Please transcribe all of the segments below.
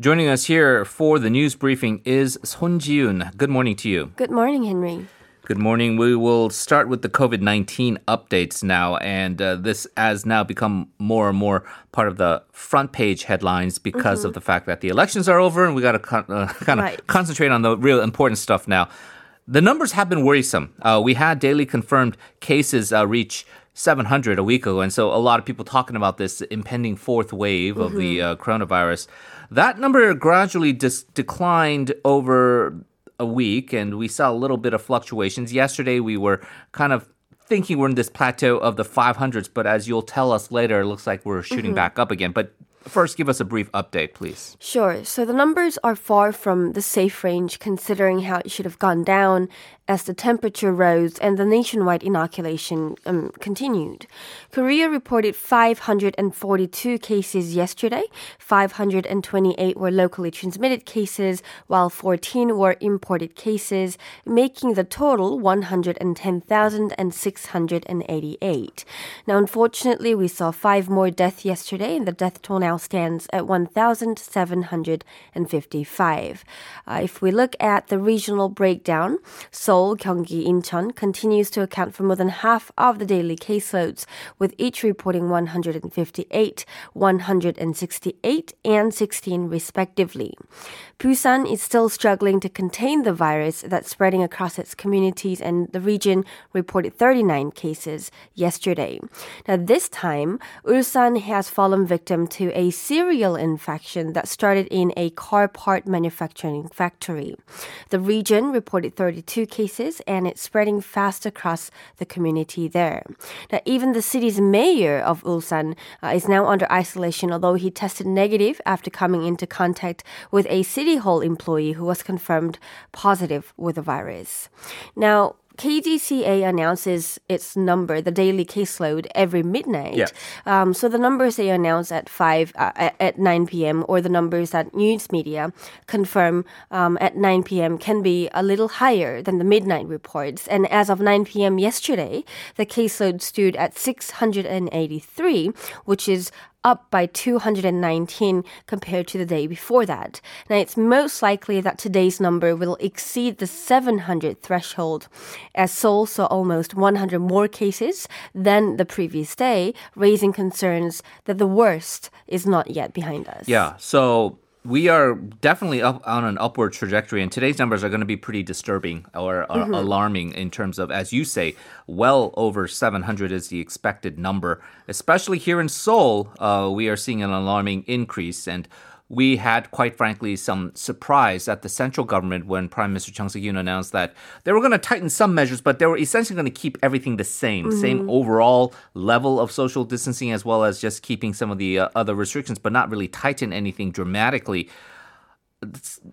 Joining us here for the news briefing is Son Ji-yoon. Good morning to you. Good morning, Henry. Good morning. We will start with the COVID 19 updates now. And uh, this has now become more and more part of the front page headlines because mm-hmm. of the fact that the elections are over and we got to con- uh, kind of right. concentrate on the real important stuff now. The numbers have been worrisome. Uh, we had daily confirmed cases uh, reach 700 a week ago. And so a lot of people talking about this impending fourth wave mm-hmm. of the mm-hmm. uh, coronavirus. That number gradually dis- declined over a week, and we saw a little bit of fluctuations. Yesterday, we were kind of thinking we're in this plateau of the 500s, but as you'll tell us later, it looks like we're shooting mm-hmm. back up again. But First, give us a brief update, please. Sure. So the numbers are far from the safe range considering how it should have gone down as the temperature rose and the nationwide inoculation um, continued. Korea reported 542 cases yesterday. 528 were locally transmitted cases, while 14 were imported cases, making the total 110,688. Now, unfortunately, we saw five more deaths yesterday, and the death toll now stands at 1,755. Uh, if we look at the regional breakdown, Seoul, Gyeonggi, Incheon continues to account for more than half of the daily caseloads, with each reporting 158, 168, and 16 respectively. Busan is still struggling to contain the virus that's spreading across its communities, and the region reported 39 cases yesterday. Now, this time, Ulsan has fallen victim to a serial infection that started in a car part manufacturing factory. The region reported 32 cases, and it's spreading fast across the community there. Now, even the city's mayor of Ulsan uh, is now under isolation, although he tested negative after coming into contact with a City Hall employee who was confirmed positive with the virus. Now, KDCA announces its number, the daily caseload, every midnight. Yeah. Um, so the numbers they announce at five uh, at nine p.m. or the numbers that news media confirm um, at nine p.m. can be a little higher than the midnight reports. And as of nine p.m. yesterday, the caseload stood at six hundred and eighty-three, which is up by 219 compared to the day before that. Now, it's most likely that today's number will exceed the 700 threshold, as Seoul saw almost 100 more cases than the previous day, raising concerns that the worst is not yet behind us. Yeah, so we are definitely up on an upward trajectory, and today's numbers are going to be pretty disturbing or, or mm-hmm. alarming in terms of, as you say, well over 700 is the expected number. Especially here in Seoul, uh, we are seeing an alarming increase, and we had, quite frankly, some surprise at the central government when Prime Minister Chung Sye-kyun announced that they were going to tighten some measures, but they were essentially going to keep everything the same, mm-hmm. same overall level of social distancing, as well as just keeping some of the uh, other restrictions, but not really tighten anything dramatically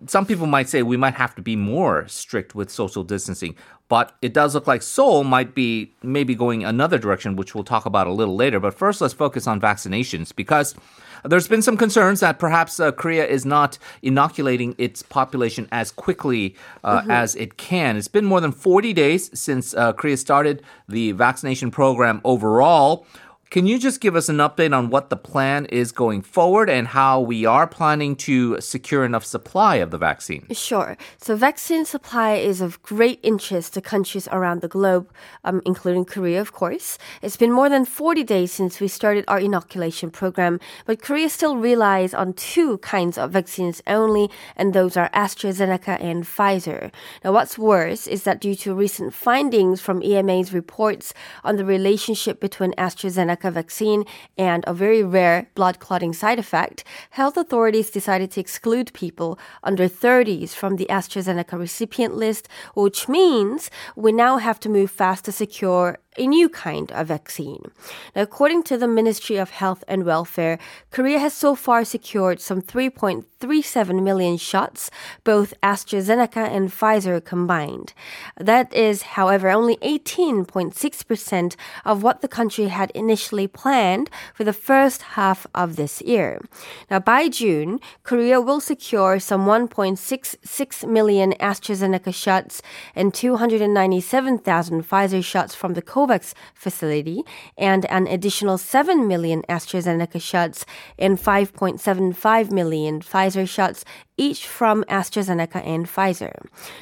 some people might say we might have to be more strict with social distancing, but it does look like Seoul might be maybe going another direction, which we'll talk about a little later. But first, let's focus on vaccinations because there's been some concerns that perhaps uh, Korea is not inoculating its population as quickly uh, mm-hmm. as it can. It's been more than 40 days since uh, Korea started the vaccination program overall. Can you just give us an update on what the plan is going forward and how we are planning to secure enough supply of the vaccine? Sure. So, vaccine supply is of great interest to countries around the globe, um, including Korea, of course. It's been more than 40 days since we started our inoculation program, but Korea still relies on two kinds of vaccines only, and those are AstraZeneca and Pfizer. Now, what's worse is that due to recent findings from EMA's reports on the relationship between AstraZeneca AstraZeneca vaccine and a very rare blood clotting side effect, health authorities decided to exclude people under 30s from the AstraZeneca recipient list, which means we now have to move fast to secure a new kind of vaccine. Now, according to the Ministry of Health and Welfare, Korea has so far secured some 3.37 million shots, both AstraZeneca and Pfizer combined. That is, however, only 18.6% of what the country had initially planned for the first half of this year. Now, by June, Korea will secure some 1.66 million AstraZeneca shots and 297,000 Pfizer shots from the COVID COVAX facility and an additional 7 million AstraZeneca shots and 5.75 million Pfizer shots each from AstraZeneca and Pfizer.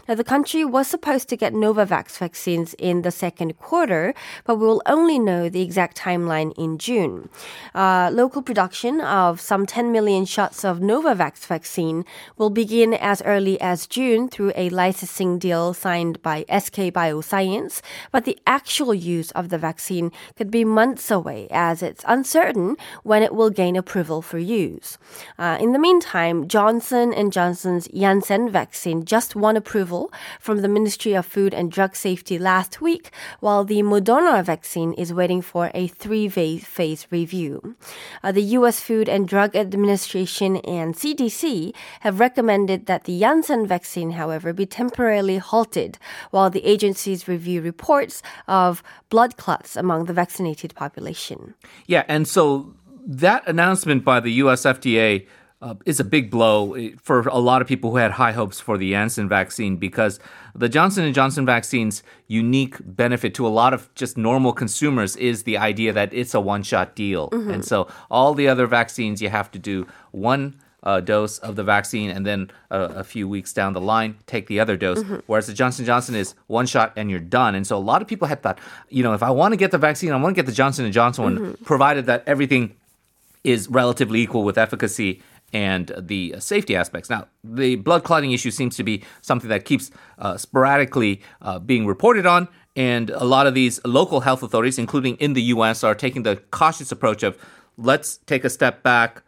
Now, the country was supposed to get Novavax vaccines in the second quarter, but we will only know the exact timeline in June. Uh, local production of some 10 million shots of Novavax vaccine will begin as early as June through a licensing deal signed by SK Bioscience, but the actual use of the vaccine could be months away as it's uncertain when it will gain approval for use. Uh, in the meantime, Johnson and Johnson's Janssen vaccine just won approval from the Ministry of Food and Drug Safety last week, while the Moderna vaccine is waiting for a three phase review. Uh, the U.S. Food and Drug Administration and CDC have recommended that the Janssen vaccine, however, be temporarily halted while the agencies review reports of blood clots among the vaccinated population. Yeah, and so that announcement by the US FDA uh, is a big blow eh, for a lot of people who had high hopes for the Janssen vaccine because the Johnson & Johnson vaccine's unique benefit to a lot of just normal consumers is the idea that it's a one-shot deal. Mm-hmm. And so all the other vaccines you have to do one uh, dose of the vaccine and then a few weeks down the line take the other dose mm-hmm. whereas the johnson johnson is one shot and you're done and so a lot of people had thought you know if i want to get the vaccine i want to get the johnson & johnson one mm-hmm. provided that everything is relatively equal with efficacy and the safety aspects. Now, the blood clotting issue seems to be something that keeps uh, sporadically uh, being reported on, and a lot of these local health authorities, including in the US, are taking the cautious approach of let's take a step back,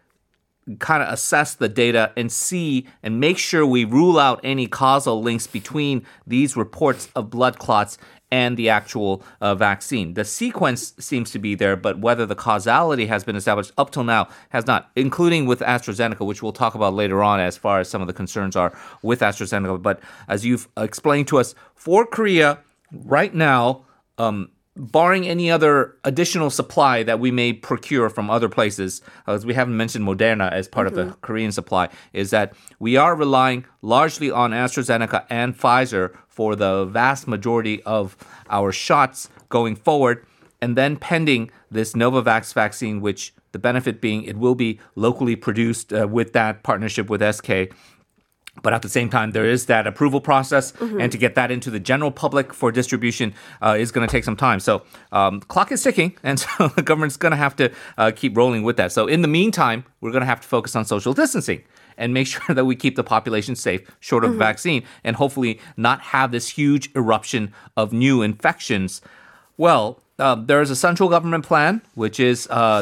kind of assess the data and see and make sure we rule out any causal links between these reports of blood clots and the actual uh, vaccine. The sequence seems to be there, but whether the causality has been established up till now has not, including with AstraZeneca, which we'll talk about later on as far as some of the concerns are with AstraZeneca. But as you've explained to us, for Korea, right now, um, barring any other additional supply that we may procure from other places, as we haven't mentioned Moderna as part mm-hmm. of the mm-hmm. Korean supply, is that we are relying largely on AstraZeneca and Pfizer for the vast majority of our shots going forward. And then pending this Novavax vaccine, which the benefit being it will be locally produced uh, with that partnership with SK but at the same time, there is that approval process, mm-hmm. and to get that into the general public for distribution uh, is going to take some time. So, um, clock is ticking, and so the government's going to have to uh, keep rolling with that. So, in the meantime, we're going to have to focus on social distancing and make sure that we keep the population safe, short of mm-hmm. the vaccine, and hopefully not have this huge eruption of new infections. Well, uh, there is a central government plan, which is uh,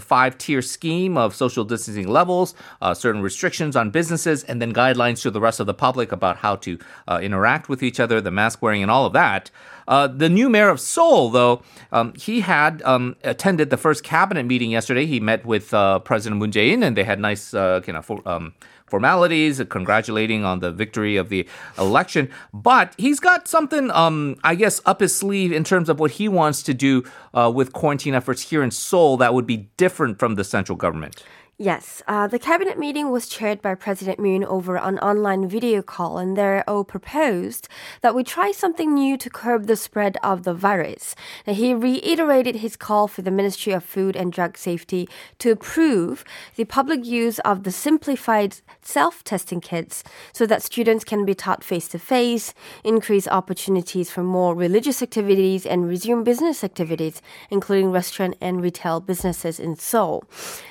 five tier scheme of social distancing levels, uh, certain restrictions on businesses, and then guidelines to the rest of the public about how to uh, interact with each other, the mask wearing, and all of that. Uh, the new mayor of Seoul, though, um, he had um, attended the first cabinet meeting yesterday. He met with uh, President Moon Jae-in, and they had nice, uh, know, for, um, formalities, congratulating on the victory of the election. But he's got something, um, I guess, up his sleeve in terms of what he wants to do uh, with quarantine efforts here in Seoul that would be different from the central government. Yes, uh, the cabinet meeting was chaired by President Moon over an online video call, and there O proposed that we try something new to curb the spread of the virus. Now, he reiterated his call for the Ministry of Food and Drug Safety to approve the public use of the simplified self-testing kits so that students can be taught face to face, increase opportunities for more religious activities, and resume business activities, including restaurant and retail businesses in Seoul.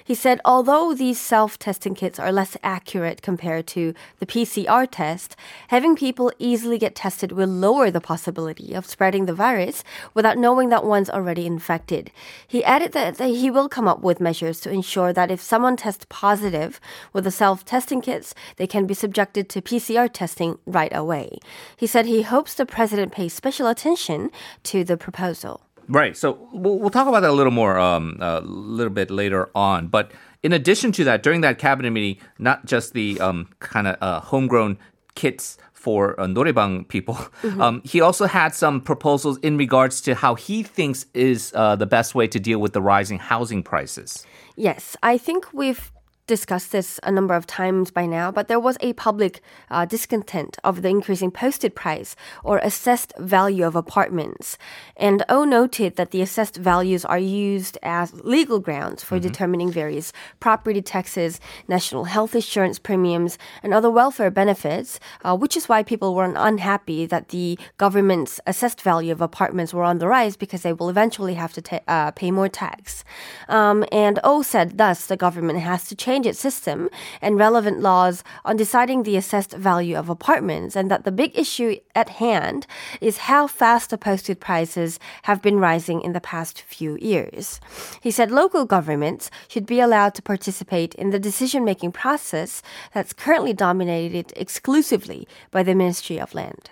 He said, although although these self testing kits are less accurate compared to the PCR test, having people easily get tested will lower the possibility of spreading the virus without knowing that one's already infected. He added that he will come up with measures to ensure that if someone tests positive with the self testing kits, they can be subjected to PCR testing right away. He said he hopes the president pays special attention to the proposal. Right. So we'll, we'll talk about that a little more, um, a little bit later on. But in addition to that, during that cabinet meeting, not just the um, kind of uh, homegrown kits for uh, noraebang people, mm-hmm. um, he also had some proposals in regards to how he thinks is uh, the best way to deal with the rising housing prices. Yes, I think we've discussed this a number of times by now, but there was a public uh, discontent of the increasing posted price or assessed value of apartments. And O noted that the assessed values are used as legal grounds for mm-hmm. determining various property taxes, national health insurance premiums, and other welfare benefits, uh, which is why people were unhappy that the government's assessed value of apartments were on the rise because they will eventually have to ta- uh, pay more tax. Um, and O said thus the government has to change change its system and relevant laws on deciding the assessed value of apartments, and that the big issue at hand is how fast the posted prices have been rising in the past few years. He said local governments should be allowed to participate in the decision making process that's currently dominated exclusively by the Ministry of Land.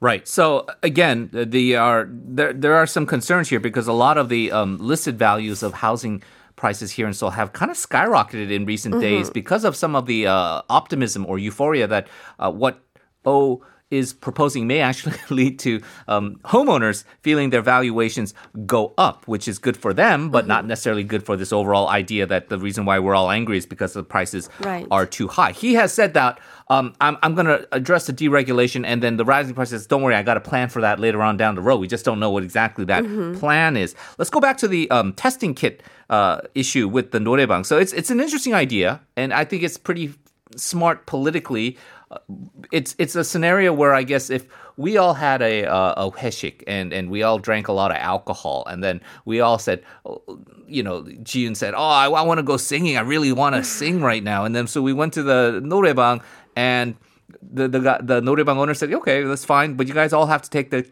Right. So again, the are there there are some concerns here because a lot of the um, listed values of housing prices here in Seoul have kind of skyrocketed in recent mm-hmm. days because of some of the uh, optimism or euphoria that uh, what O is proposing may actually lead to um, homeowners feeling their valuations go up, which is good for them, but mm-hmm. not necessarily good for this overall idea that the reason why we're all angry is because the prices right. are too high. He has said that um, I'm, I'm going to address the deregulation and then the rising prices. Don't worry, I got a plan for that later on down the road. We just don't know what exactly that mm-hmm. plan is. Let's go back to the um, testing kit uh, issue with the noraebang. So it's it's an interesting idea, and I think it's pretty smart politically. It's it's a scenario where I guess if we all had a uh, a hoesik and and we all drank a lot of alcohol and then we all said you know Ji-yoon said oh I, I want to go singing. I really want to sing right now. And then so we went to the noraebang and the the the noraebang owner said okay that's fine but you guys all have to take the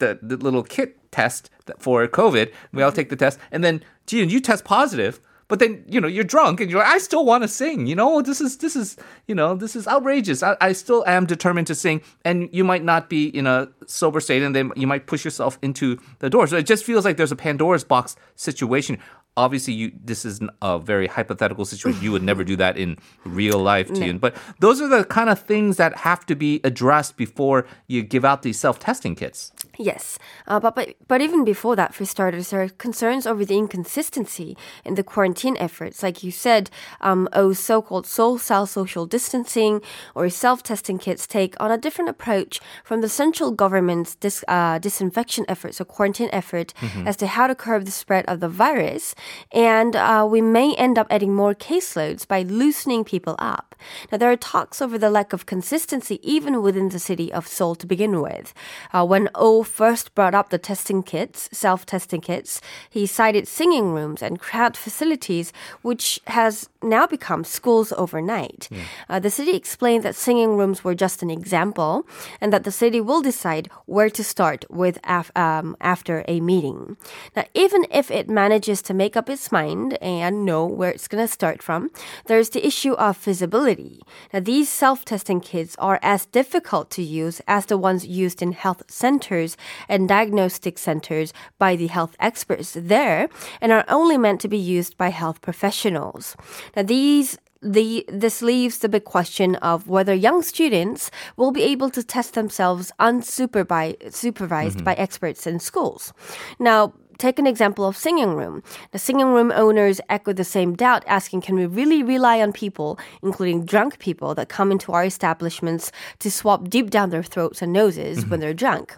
the, the little kit test for COVID. We all take the test, and then, and you test positive but then you know you're drunk and you're like i still want to sing you know? This is this is you know this is outrageous. I, I, still am determined to sing and you might not be in a sober state and then you might push yourself into the door so it just feels like there's a pandora's box situation obviously you this is a very hypothetical situation. You would never do that in real life no. but those are the kind of things that have to be addressed before you give out these self-testing kits. Yes. Uh, but, but but even before that for starters there are concerns over the inconsistency in the quarantine efforts. Like you said um, oh so-called Seoul Style social distancing or self-testing kits take on a different approach from the central government's dis, uh, disinfection efforts or quarantine effort mm-hmm. as to how to curb the spread of the virus and uh, we may end up adding more caseloads by loosening people up. Now, there are talks over the lack of consistency even within the city of Seoul to begin with. Uh, when O first brought up the testing kits, self testing kits, he cited singing rooms and crowd facilities, which has now become schools overnight. Yeah. Uh, the city explained that singing rooms were just an example and that the city will decide where to start with af- um, after a meeting. Now, even if it manages to make up its mind and know where it's going to start from, there's the issue of feasibility. Now, these self testing kits are as difficult to use as the ones used in health centers and diagnostic centers by the health experts there and are only meant to be used by health professionals. Now, these the, this leaves the big question of whether young students will be able to test themselves unsupervised supervised mm-hmm. by experts in schools. Now, Take an example of singing room. The singing room owners echo the same doubt, asking, can we really rely on people, including drunk people, that come into our establishments to swap deep down their throats and noses mm-hmm. when they're drunk?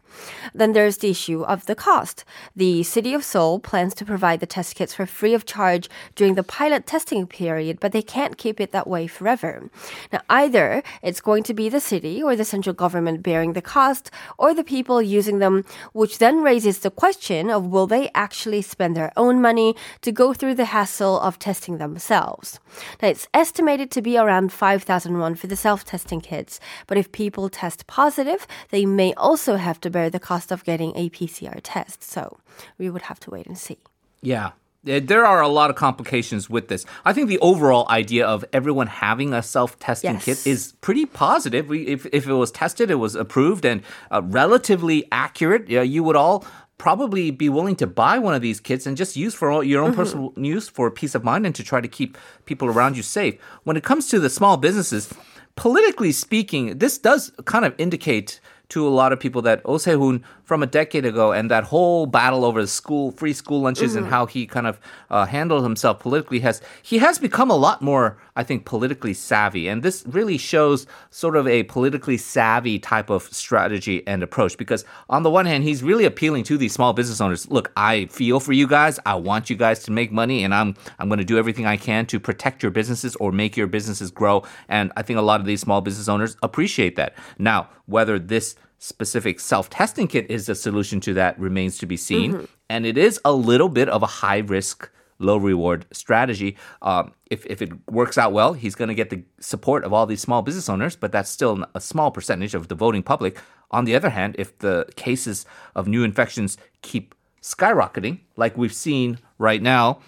Then there's the issue of the cost. The city of Seoul plans to provide the test kits for free of charge during the pilot testing period, but they can't keep it that way forever. Now, either it's going to be the city or the central government bearing the cost, or the people using them, which then raises the question of will they actually spend their own money to go through the hassle of testing themselves. Now, it's estimated to be around 5,000 won for the self-testing kits, but if people test positive, they may also have to bear the cost of getting a PCR test. So we would have to wait and see. Yeah, there are a lot of complications with this. I think the overall idea of everyone having a self-testing yes. kit is pretty positive. We, if, if it was tested, it was approved and uh, relatively accurate. Yeah, you would all probably be willing to buy one of these kits and just use for your own mm-hmm. personal use for peace of mind and to try to keep people around you safe. When it comes to the small businesses, politically speaking, this does kind of indicate to a lot of people that Oh Se-hoon, from a decade ago and that whole battle over the school free school lunches and how he kind of uh, handled himself politically has he has become a lot more I think politically savvy. And this really shows sort of a politically savvy type of strategy and approach because on the one hand he's really appealing to these small business owners. Look I feel for you guys. I want you guys to make money and I'm I'm going to do everything I can to protect your businesses or make your businesses grow. And I think a lot of these small business owners appreciate that. Now whether this specific self testing kit is the solution to that remains to be seen. Mm-hmm. And it is a little bit of a high risk, low reward strategy. Um, if, if it works out well, he's going to get the support of all these small business owners, but that's still a small percentage of the voting public. On the other hand, if the cases of new infections keep skyrocketing, like we've seen right now,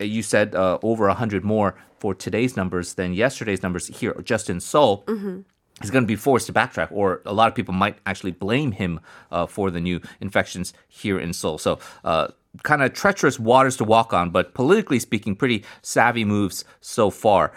you said uh, over 100 more for today's numbers than yesterday's numbers here just in Seoul. Mm-hmm he's going to be forced to backtrack, or a lot of people might actually blame him uh, for the new infections here in Seoul. So, uh, kind of treacherous waters to walk on, but politically speaking, pretty savvy moves so far.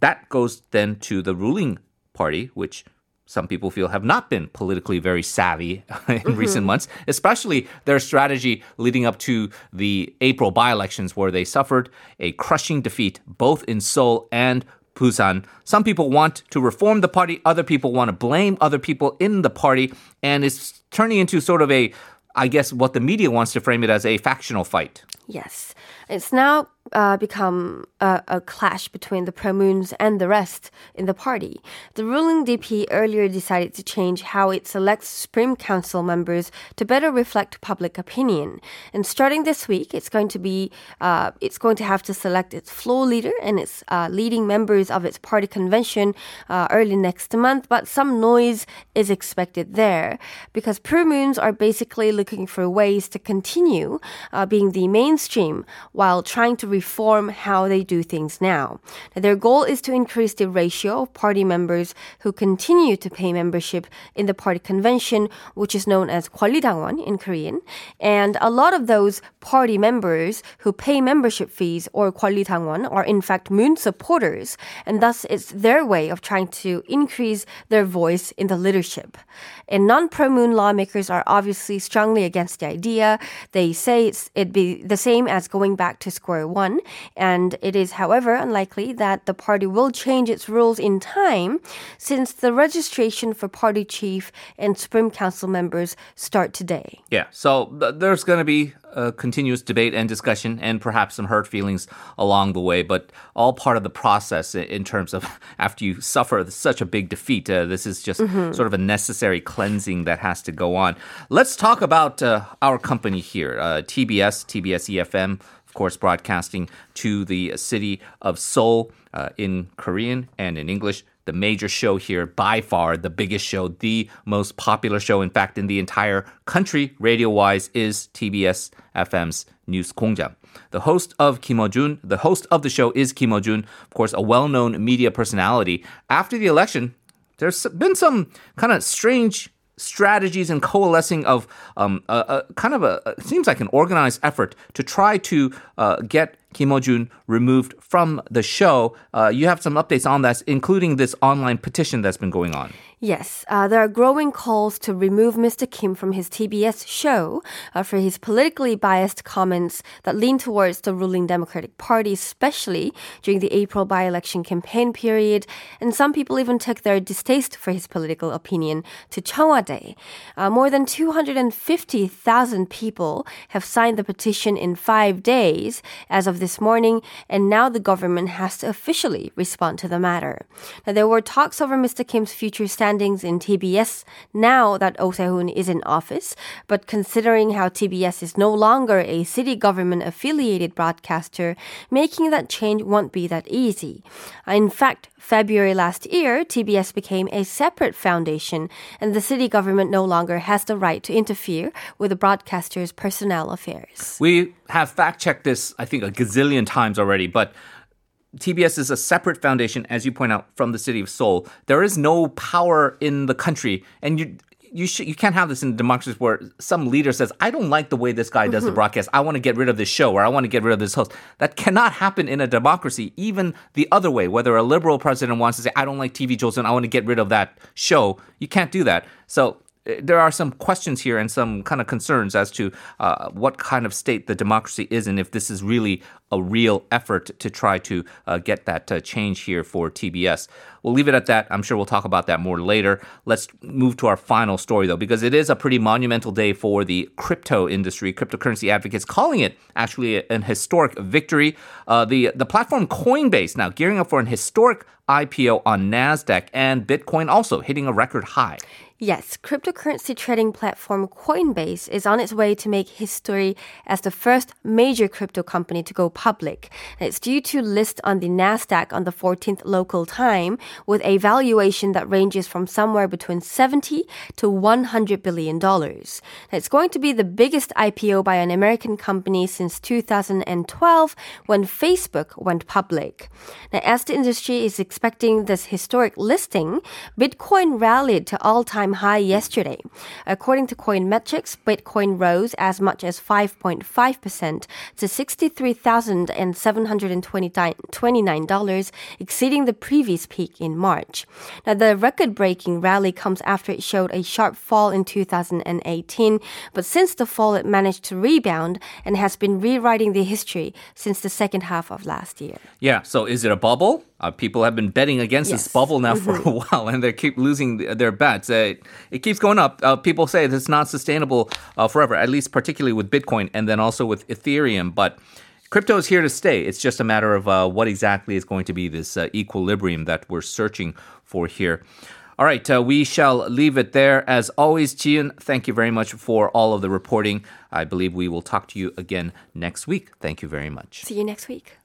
That goes then to the ruling party, which some people feel have not been politically very savvy in mm-hmm. recent months, especially their strategy leading up to the April by elections, where they suffered a crushing defeat both in Seoul and Busan. Some people want to reform the party, other people want to blame other people in the party, and it's turning into sort of a, I guess, what the media wants to frame it as a factional fight. Yes. It's now uh, become a, a, clash between the pro-moons and the rest in the party. The ruling DP earlier decided to change how it selects Supreme Council members to better reflect public opinion. And starting this week, it's going to be uh, it's going to have to select its floor leader and its uh, leading members of its party convention uh, early next month. But some noise is expected there because pro-moons are basically looking for ways to continue uh, being the mainstream while trying to reform how they do things now. now. Their goal is to increase the ratio of party members who continue to pay membership in the party convention, which is known as 권리당원 in Korean. And a lot of those party members who pay membership fees or 권리당원 are in fact moon supporters, and thus it's their way of trying to increase their voice in the leadership. And non-pro moon lawmakers are obviously strongly against the idea. They say it'd be the same as going back to square one. And it is, however, unlikely that the party will change its rules in time since the registration for party chief and Supreme Council members start today. Yeah, so th- there's going to be a continuous debate and discussion and perhaps some hurt feelings along the way, but all part of the process in terms of after you suffer such a big defeat. Uh, this is just mm-hmm. sort of a necessary cleansing that has to go on. Let's talk about uh, our company here, uh, TBS, TBS eFM of course, broadcasting to the city of Seoul uh, in Korean and in English. The major show here, by far the biggest show, the most popular show, in fact, in the entire country, radio wise, is TBS FM's News Kongjang. The host of Kim Ou-Joon, the host of the show is Kim Ou-Joon, of course, a well known media personality. After the election, there's been some kind of strange strategies and coalescing of um, a, a kind of a, a, seems like an organized effort to try to uh, get Kim Ou-Joon removed from the show. Uh, you have some updates on that, including this online petition that's been going on. Yes, uh, there are growing calls to remove Mr. Kim from his TBS show uh, for his politically biased comments that lean towards the ruling Democratic Party, especially during the April by election campaign period. And some people even took their distaste for his political opinion to Cheongwadae. Uh, more than 250,000 people have signed the petition in five days as of this morning, and now the government has to officially respond to the matter. Now, there were talks over Mr. Kim's future standings in TBS now that Oh Se-hoon is in office, but considering how TBS is no longer a city government affiliated broadcaster, making that change won't be that easy. In fact, February last year, TBS became a separate foundation, and the city government no longer has the right to interfere with the broadcaster's personnel affairs. We have fact checked this, I think, a gazillion times already, but TBS is a separate foundation, as you point out, from the city of Seoul. There is no power in the country, and you you sh- you can't have this in a democracy where some leader says, "I don't like the way this guy does mm-hmm. the broadcast. I want to get rid of this show, or I want to get rid of this host." That cannot happen in a democracy. Even the other way, whether a liberal president wants to say, "I don't like TV Chosun. I want to get rid of that show," you can't do that. So there are some questions here and some kind of concerns as to uh, what kind of state the democracy is and if this is really a real effort to try to uh, get that uh, change here for TBS. We'll leave it at that. I'm sure we'll talk about that more later. Let's move to our final story, though, because it is a pretty monumental day for the crypto industry. Cryptocurrency advocates calling it actually an historic victory. Uh, the the platform Coinbase now gearing up for an historic IPO on Nasdaq, and Bitcoin also hitting a record high. Yes, cryptocurrency trading platform Coinbase is on its way to make history as the first major crypto company to go public. it's due to list on the Nasdaq on the 14th local time with a valuation that ranges from somewhere between 70 to 100 billion dollars. It's going to be the biggest IPO by an American company since 2012 when Facebook went public. Now, as the industry is expecting this historic listing, Bitcoin rallied to all-time all-time high yesterday. According to Coinmetrics, Bitcoin rose as much as 5.5% to $63,729, exceeding the previous peak in March. Now, the record-breaking rally comes after it showed a sharp fall in 2018, but since the fall, it managed to rebound and has been rewriting the history since the second half of last year. Yeah, so is it a bubble? Uh, people have been betting against yes. this bubble now for mm-hmm. a while, and they keep losing their bets. Uh, it keeps going up. Uh, people say it's not sustainable uh, forever, at least particularly with Bitcoin and then also with Ethereum. But crypto is here to stay. It's just a matter of uh, what exactly is going to be this uh, equilibrium that we're searching for here. All right, we shall leave it there. As always, Ji-yoon, thank you very much for all of the reporting. I believe we will talk to you again next week. Thank you very much. See you next week.